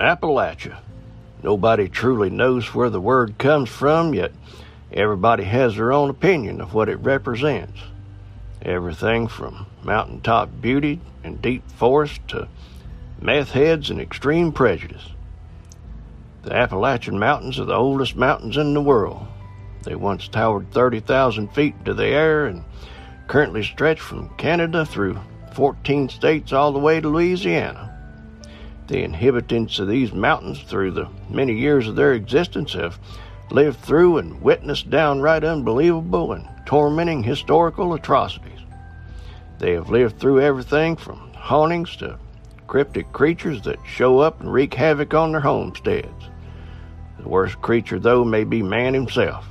Appalachia. Nobody truly knows where the word comes from, yet everybody has their own opinion of what it represents. Everything from mountaintop beauty and deep forest to meth heads and extreme prejudice. The Appalachian Mountains are the oldest mountains in the world. They once towered 30,000 feet into the air and currently stretch from Canada through 14 states all the way to Louisiana. The inhabitants of these mountains, through the many years of their existence, have lived through and witnessed downright unbelievable and tormenting historical atrocities. They have lived through everything from hauntings to cryptic creatures that show up and wreak havoc on their homesteads. The worst creature, though, may be man himself.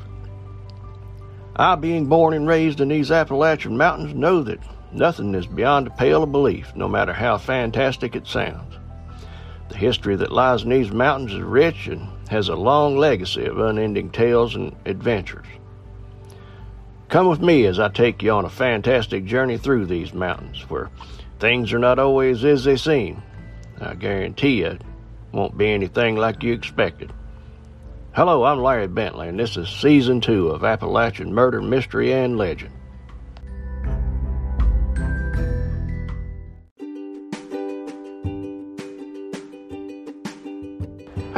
I, being born and raised in these Appalachian mountains, know that nothing is beyond the pale of belief, no matter how fantastic it sounds. The history that lies in these mountains is rich and has a long legacy of unending tales and adventures. Come with me as I take you on a fantastic journey through these mountains, where things are not always as they seem. I guarantee you it won't be anything like you expected. Hello, I'm Larry Bentley, and this is season two of Appalachian Murder, Mystery, and Legend.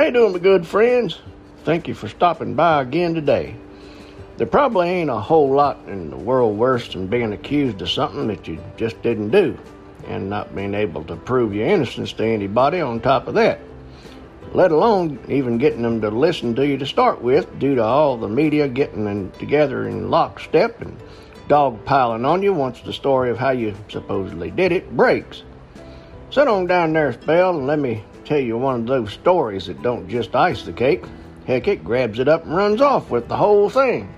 You doing, my good friends? Thank you for stopping by again today. There probably ain't a whole lot in the world worse than being accused of something that you just didn't do, and not being able to prove your innocence to anybody on top of that. Let alone even getting them to listen to you to start with, due to all the media getting in, together in lockstep and dogpiling on you once the story of how you supposedly did it breaks. Sit on down there, spell, and let me tell you one of those stories that don't just ice the cake. Heck, it grabs it up and runs off with the whole thing.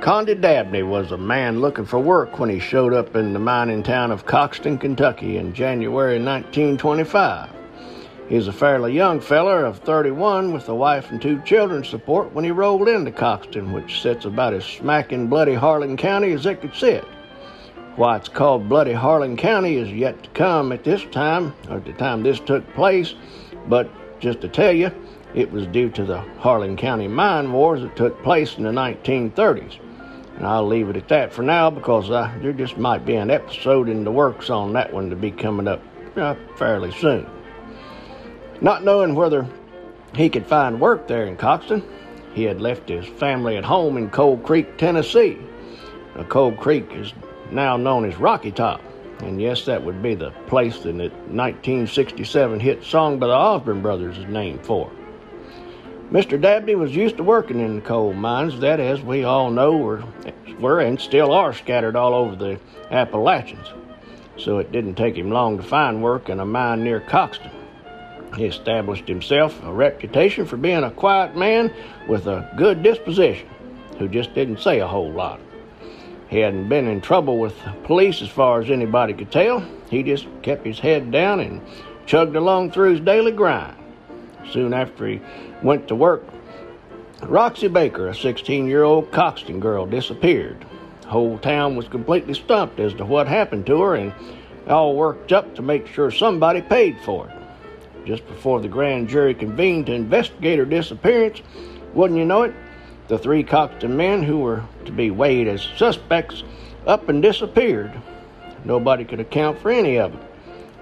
Condy Dabney was a man looking for work when he showed up in the mining town of Coxton, Kentucky in January 1925. He was a fairly young feller of 31 with a wife and two children support when he rolled into Coxton, which sits about as smack in bloody Harlan County as it could sit. Why it's called Bloody Harlan County is yet to come at this time, or at the time this took place, but just to tell you, it was due to the Harlan County mine wars that took place in the 1930s. And I'll leave it at that for now because uh, there just might be an episode in the works on that one to be coming up uh, fairly soon. Not knowing whether he could find work there in Coxton, he had left his family at home in Coal Creek, Tennessee. Now, Coal Creek is now known as Rocky Top, and yes, that would be the place that the 1967 hit song by the Osborne Brothers is named for. Mr. Dabney was used to working in the coal mines that, as we all know, were, were and still are scattered all over the Appalachians. So it didn't take him long to find work in a mine near Coxton. He established himself a reputation for being a quiet man with a good disposition who just didn't say a whole lot. He hadn't been in trouble with the police as far as anybody could tell. He just kept his head down and chugged along through his daily grind. Soon after he went to work, Roxy Baker, a 16 year old Coxton girl, disappeared. The whole town was completely stumped as to what happened to her and all worked up to make sure somebody paid for it. Just before the grand jury convened to investigate her disappearance, wouldn't you know it, the three Coxton men who were to be weighed as suspects up and disappeared. Nobody could account for any of it.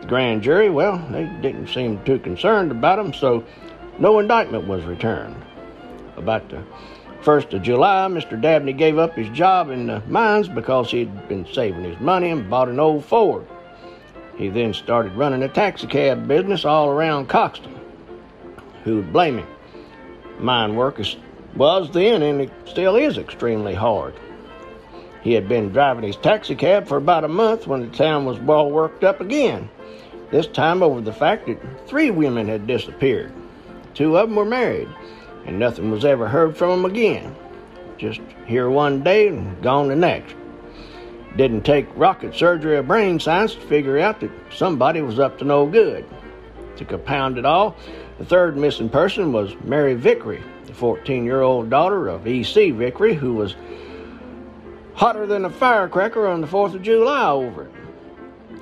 The grand jury, well, they didn't seem too concerned about them, so no indictment was returned. About the 1st of July, Mr. Dabney gave up his job in the mines because he'd been saving his money and bought an old Ford. He then started running a taxicab business all around Coxton. Who would blame him? Mine work is, was then and it still is extremely hard. He had been driving his taxicab for about a month when the town was well worked up again. This time over the fact that three women had disappeared. Two of them were married, and nothing was ever heard from them again. Just here one day and gone the next. Didn't take rocket surgery or brain science to figure out that somebody was up to no good. To compound it all, The third missing person was Mary Vickery, the 14 year old daughter of E.C. Vickery, who was hotter than a firecracker on the 4th of July over it.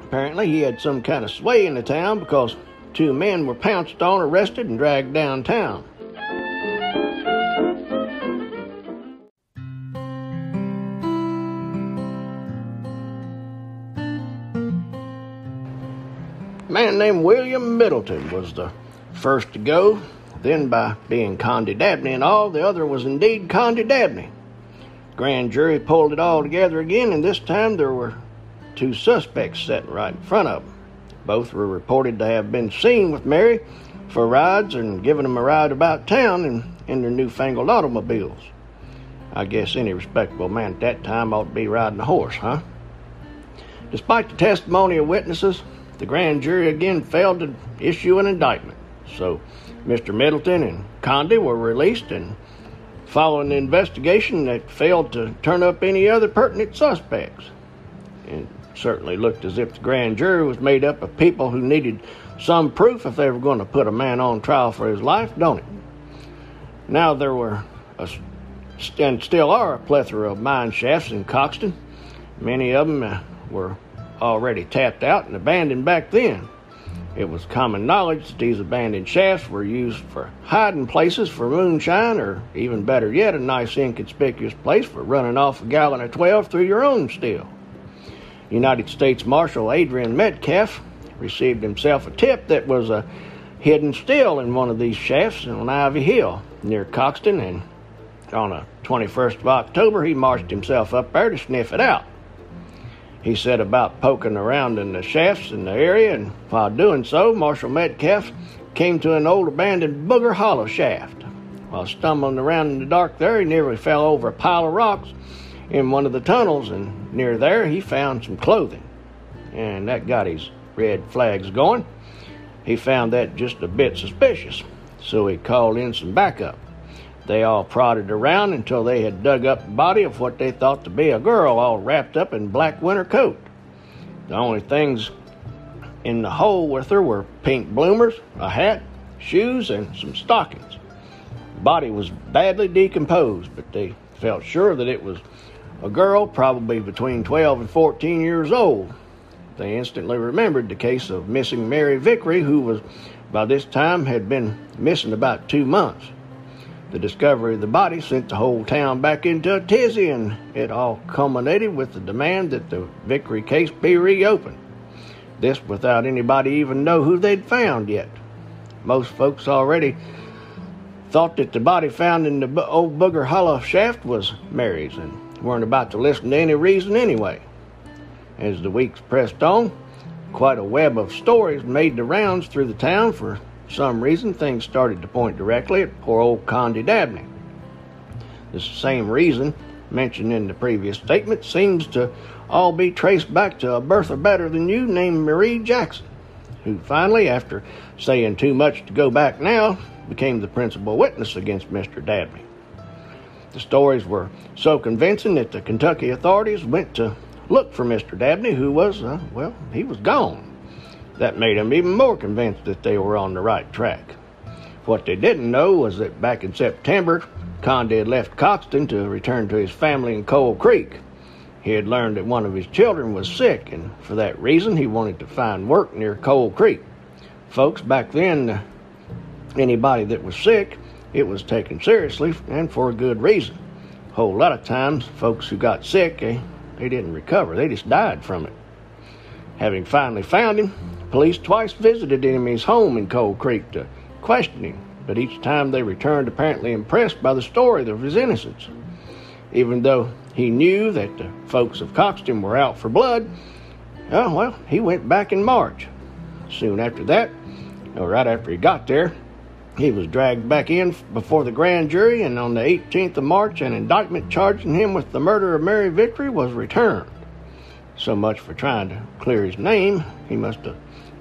Apparently, he had some kind of sway in the town because two men were pounced on, arrested, and dragged downtown. Named William Middleton was the first to go. Then, by being Condy Dabney and all, the other was indeed Condy Dabney. Grand jury pulled it all together again, and this time there were two suspects sitting right in front of them. Both were reported to have been seen with Mary for rides and giving them a ride about town in, in their newfangled automobiles. I guess any respectable man at that time ought to be riding a horse, huh? Despite the testimony of witnesses, the grand jury again failed to issue an indictment. So Mr. Middleton and Condy were released and following the investigation that failed to turn up any other pertinent suspects. It certainly looked as if the grand jury was made up of people who needed some proof if they were going to put a man on trial for his life, don't it? Now there were, a, and still are, a plethora of mine shafts in Coxton. Many of them uh, were already tapped out and abandoned back then. It was common knowledge that these abandoned shafts were used for hiding places for moonshine, or even better yet, a nice inconspicuous place for running off a gallon of 12 through your own still. United States Marshal Adrian Metcalf received himself a tip that was a hidden still in one of these shafts on Ivy Hill near Coxton, and on the 21st of October, he marched himself up there to sniff it out. He set about poking around in the shafts in the area, and while doing so, Marshal Metcalf came to an old abandoned Booger Hollow shaft. While stumbling around in the dark there, he nearly fell over a pile of rocks in one of the tunnels, and near there he found some clothing. And that got his red flags going. He found that just a bit suspicious, so he called in some backup. They all prodded around until they had dug up the body of what they thought to be a girl all wrapped up in black winter coat. The only things in the hole with her were pink bloomers, a hat, shoes, and some stockings. The body was badly decomposed, but they felt sure that it was a girl, probably between 12 and 14 years old. They instantly remembered the case of missing Mary Vickery, who was by this time had been missing about two months. The discovery of the body sent the whole town back into a tizzy, and it all culminated with the demand that the Vickery case be reopened. This without anybody even know who they'd found yet. Most folks already thought that the body found in the old Booger Hollow shaft was Mary's and weren't about to listen to any reason anyway. As the weeks pressed on, quite a web of stories made the rounds through the town for some reason, things started to point directly at poor old Condy Dabney. This same reason, mentioned in the previous statement, seems to all be traced back to a birther better than you named Marie Jackson, who finally, after saying too much to go back now, became the principal witness against Mr. Dabney. The stories were so convincing that the Kentucky authorities went to look for Mr. Dabney, who was, uh, well, he was gone. That made them even more convinced that they were on the right track. What they didn't know was that back in September, Condy had left Coxton to return to his family in Coal Creek. He had learned that one of his children was sick, and for that reason, he wanted to find work near Coal Creek. Folks, back then, anybody that was sick, it was taken seriously and for a good reason. A whole lot of times, folks who got sick, they, they didn't recover, they just died from it. Having finally found him, Police twice visited in home in Coal Creek to question him, but each time they returned apparently impressed by the story of his innocence. Even though he knew that the folks of Coxton were out for blood, oh, well, he went back in March. Soon after that, or right after he got there, he was dragged back in before the grand jury, and on the 18th of March, an indictment charging him with the murder of Mary Vickery was returned. So much for trying to clear his name. He must have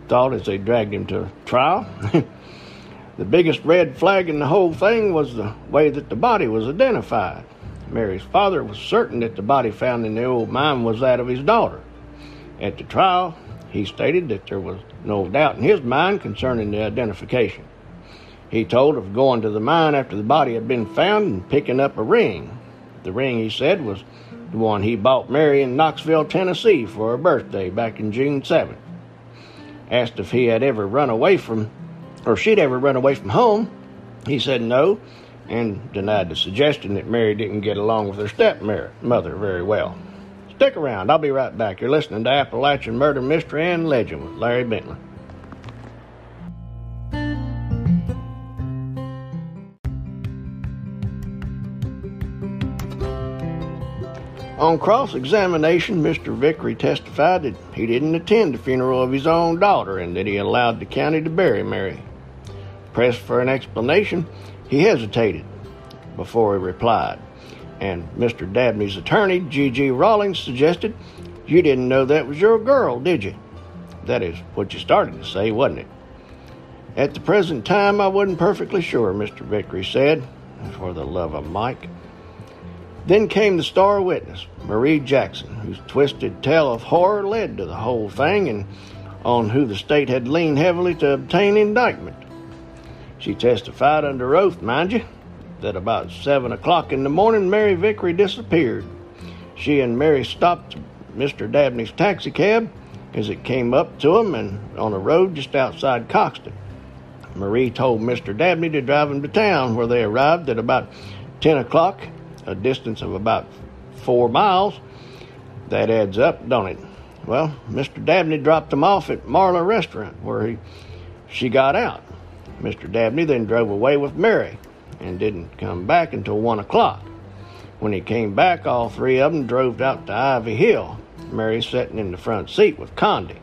thought as they dragged him to trial. the biggest red flag in the whole thing was the way that the body was identified. Mary's father was certain that the body found in the old mine was that of his daughter. At the trial, he stated that there was no doubt in his mind concerning the identification. He told of going to the mine after the body had been found and picking up a ring. The ring, he said, was the one he bought Mary in Knoxville, Tennessee for her birthday back in June 7th. Asked if he had ever run away from, or she'd ever run away from home, he said no, and denied the suggestion that Mary didn't get along with her stepmother very well. Stick around, I'll be right back. You're listening to Appalachian Murder Mystery and Legend with Larry Bentley. On cross examination, Mr. Vickery testified that he didn't attend the funeral of his own daughter and that he allowed the county to bury Mary. Pressed for an explanation, he hesitated before he replied, and Mr. Dabney's attorney, G.G. Rawlings, suggested, You didn't know that was your girl, did you? That is what you started to say, wasn't it? At the present time, I wasn't perfectly sure, Mr. Vickery said, for the love of Mike. Then came the star witness, Marie Jackson, whose twisted tale of horror led to the whole thing and on who the state had leaned heavily to obtain indictment. She testified under oath, mind you, that about seven o'clock in the morning Mary Vickery disappeared. She and Mary stopped Mr. Dabney's taxicab as it came up to them and on a road just outside Coxton. Marie told Mr. Dabney to drive him to town, where they arrived at about ten o'clock a distance of about four miles. That adds up, don't it? Well, Mr. Dabney dropped them off at Marla Restaurant, where he, she got out. Mr. Dabney then drove away with Mary and didn't come back until one o'clock. When he came back, all three of them drove out to Ivy Hill, Mary sitting in the front seat with Condy.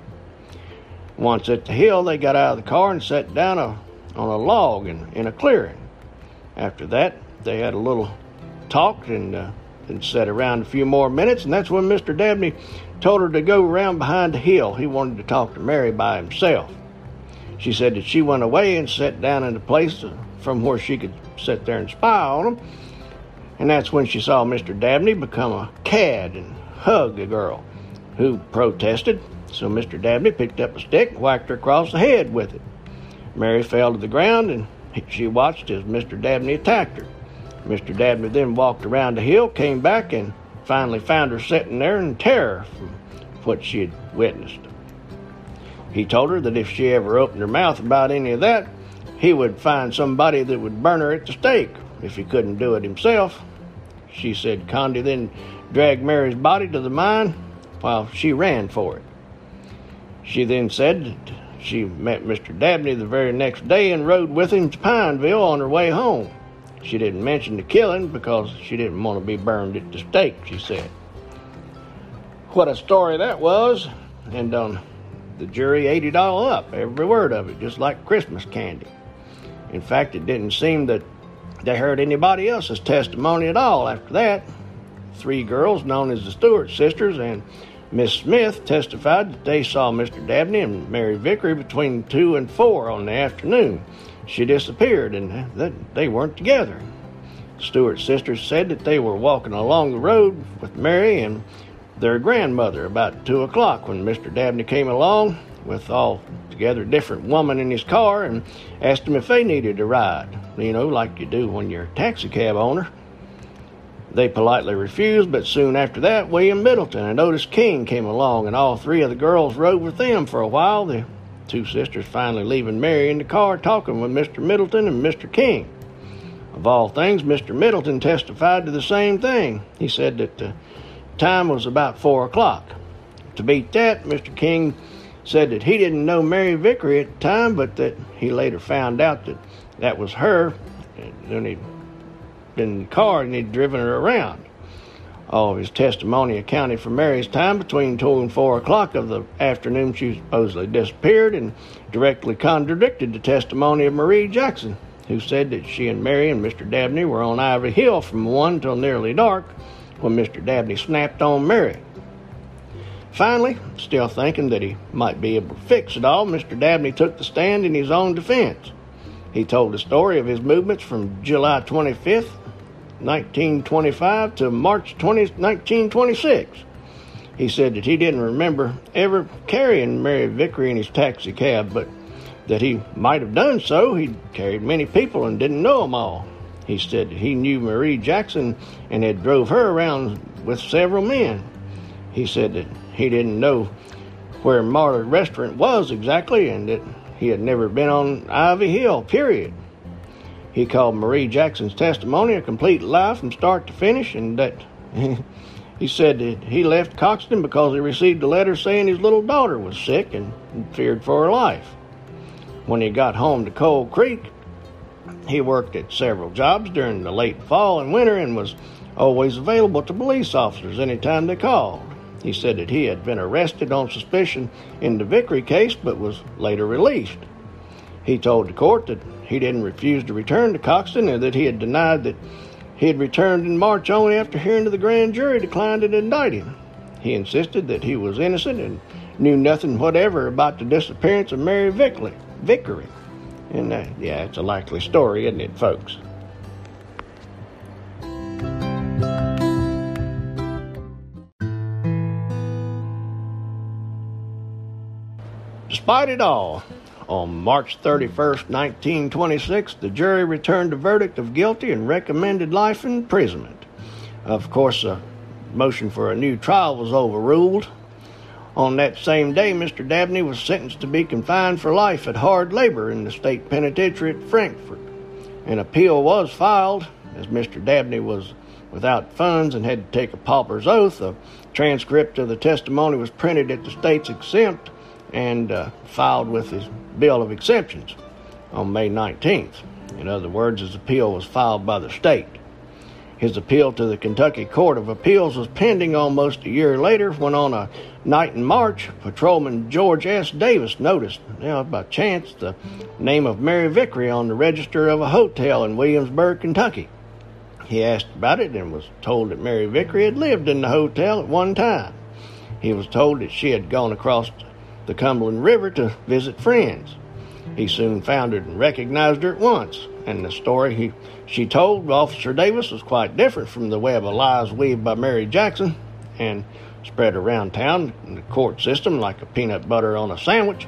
Once at the hill, they got out of the car and sat down a, on a log in, in a clearing. After that, they had a little talked and, uh, and sat around a few more minutes, and that's when Mr. Dabney told her to go around behind the hill. He wanted to talk to Mary by himself. She said that she went away and sat down in a place from where she could sit there and spy on him. And that's when she saw Mr. Dabney become a cad and hug the girl, who protested. So Mr. Dabney picked up a stick and whacked her across the head with it. Mary fell to the ground and she watched as Mr. Dabney attacked her. Mr. Dabney then walked around the hill, came back, and finally found her sitting there in terror from what she had witnessed. He told her that if she ever opened her mouth about any of that, he would find somebody that would burn her at the stake if he couldn't do it himself. She said Condy then dragged Mary's body to the mine while she ran for it. She then said that she met Mr. Dabney the very next day and rode with him to Pineville on her way home. She didn't mention the killing because she didn't want to be burned at the stake, she said. What a story that was, and um, the jury ate it all up, every word of it, just like Christmas candy. In fact, it didn't seem that they heard anybody else's testimony at all after that. Three girls, known as the Stewart sisters, and Miss Smith testified that they saw Mr. Dabney and Mary Vickery between 2 and 4 on the afternoon she disappeared and that they weren't together. Stewart's sisters said that they were walking along the road with Mary and their grandmother about two o'clock when Mr. Dabney came along with all together different woman in his car and asked them if they needed a ride, you know, like you do when you're a taxi cab owner. They politely refused, but soon after that, William Middleton and Otis King came along, and all three of the girls rode with them for a while. The two sisters finally leaving Mary in the car talking with Mr. Middleton and Mr. King. Of all things, Mr. Middleton testified to the same thing. He said that the time was about four o'clock. To beat that, Mr. King said that he didn't know Mary Vickery at the time, but that he later found out that that was her. Then he'd been in the car and he'd driven her around. All of his testimony accounted for Mary's time between 2 and 4 o'clock of the afternoon she supposedly disappeared and directly contradicted the testimony of Marie Jackson, who said that she and Mary and Mr. Dabney were on Ivy Hill from 1 till nearly dark when Mr. Dabney snapped on Mary. Finally, still thinking that he might be able to fix it all, Mr. Dabney took the stand in his own defense. He told the story of his movements from July 25th 1925 to March 20, 1926. He said that he didn't remember ever carrying Mary Vickery in his taxi cab, but that he might have done so. He'd carried many people and didn't know them all. He said he knew Marie Jackson and had drove her around with several men. He said that he didn't know where Marla's restaurant was exactly and that he had never been on Ivy Hill, period. He called Marie Jackson's testimony a complete lie from start to finish and that he said that he left Coxton because he received a letter saying his little daughter was sick and feared for her life. When he got home to Coal Creek, he worked at several jobs during the late fall and winter and was always available to police officers anytime they called. He said that he had been arrested on suspicion in the Vickery case but was later released. He told the court that he didn't refuse to return to Coxton and that he had denied that he had returned in March only after hearing that the grand jury declined to indict him. He insisted that he was innocent and knew nothing whatever about the disappearance of Mary Vickery. Vickery. And uh, yeah, it's a likely story, isn't it, folks? Despite it all, on March 31, 1926, the jury returned a verdict of guilty and recommended life imprisonment. Of course, a motion for a new trial was overruled. On that same day, Mr. Dabney was sentenced to be confined for life at hard labor in the state penitentiary at Frankfort. An appeal was filed, as Mr. Dabney was without funds and had to take a pauper's oath. A transcript of the testimony was printed at the state's exempt and uh, filed with his bill of exemptions on May 19th. In other words, his appeal was filed by the state. His appeal to the Kentucky Court of Appeals was pending almost a year later when, on a night in March, Patrolman George S. Davis noticed, know, by chance, the name of Mary Vickery on the register of a hotel in Williamsburg, Kentucky. He asked about it and was told that Mary Vickery had lived in the hotel at one time. He was told that she had gone across the Cumberland River to visit friends. He soon found her and recognized her at once, and the story he, she told Officer Davis was quite different from the web of lies weaved by Mary Jackson and spread around town in the court system like a peanut butter on a sandwich.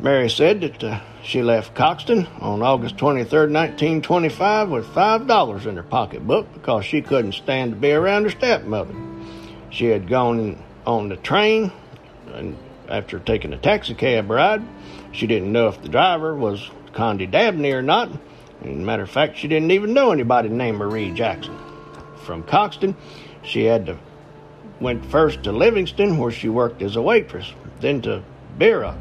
Mary said that uh, she left Coxton on August 23, 1925, with $5 in her pocketbook because she couldn't stand to be around her stepmother. She had gone on the train and after taking a taxicab ride. She didn't know if the driver was Condy Dabney or not. As a matter of fact, she didn't even know anybody named Marie Jackson. From Coxton, she had to went first to Livingston, where she worked as a waitress, then to Berea,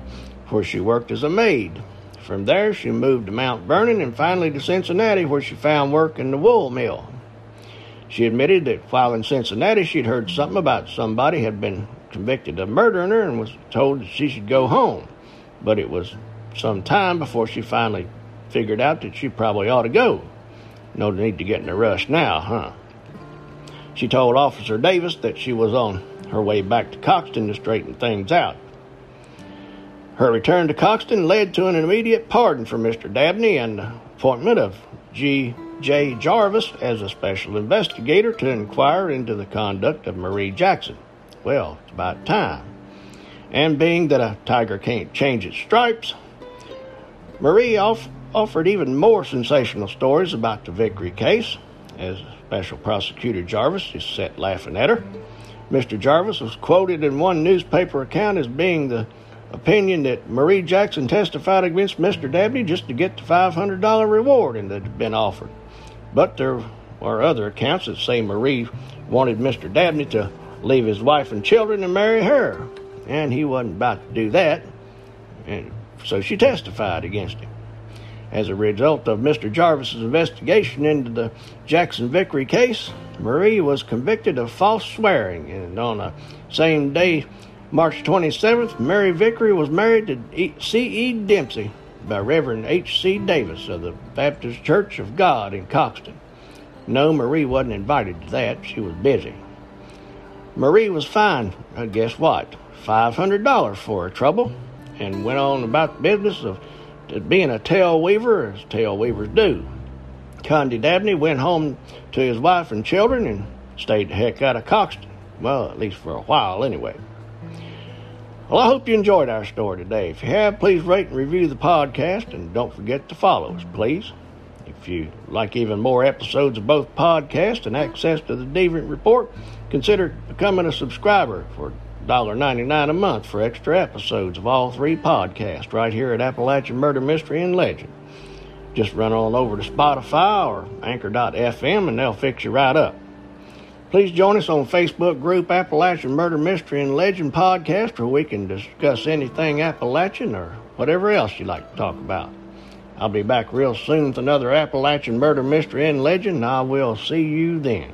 where she worked as a maid. From there, she moved to Mount Vernon and finally to Cincinnati, where she found work in the wool mill. She admitted that while in Cincinnati, she'd heard something about somebody had been convicted of murdering her and was told that she should go home. But it was some time before she finally figured out that she probably ought to go. No need to get in a rush now, huh? She told Officer Davis that she was on her way back to Coxton to straighten things out. Her return to Coxton led to an immediate pardon for Mr. Dabney and the appointment of G. J. Jarvis as a special investigator to inquire into the conduct of Marie Jackson. Well, it's about time. And being that a tiger can't change its stripes, Marie off- offered even more sensational stories about the Vickery case, as Special Prosecutor Jarvis just sat laughing at her. Mr. Jarvis was quoted in one newspaper account as being the opinion that Marie Jackson testified against Mr. Dabney just to get the $500 reward that had been offered. But there are other accounts that say Marie wanted Mr. Dabney to leave his wife and children and marry her. And he wasn't about to do that. And so she testified against him. As a result of Mr. Jarvis's investigation into the Jackson Vickery case, Marie was convicted of false swearing, and on the same day, March 27th, Mary Vickery was married to C.E. Dempsey by Reverend H.C. Davis of the Baptist Church of God in Coxton. No, Marie wasn't invited to that. She was busy. Marie was fined, uh, guess what, $500 for her trouble, and went on about the business of being a tale weaver, as tale weavers do. Condy Dabney went home to his wife and children and stayed the heck out of Coxton. Well, at least for a while, anyway. Well, I hope you enjoyed our story today. If you have, please rate and review the podcast and don't forget to follow us, please. If you like even more episodes of both podcasts and access to the Deviant Report, consider becoming a subscriber for $1.99 a month for extra episodes of all three podcasts right here at Appalachian Murder Mystery and Legend. Just run on over to Spotify or Anchor.fm and they'll fix you right up. Please join us on Facebook group Appalachian Murder Mystery and Legend Podcast where we can discuss anything Appalachian or whatever else you'd like to talk about. I'll be back real soon with another Appalachian Murder Mystery and Legend, I will see you then.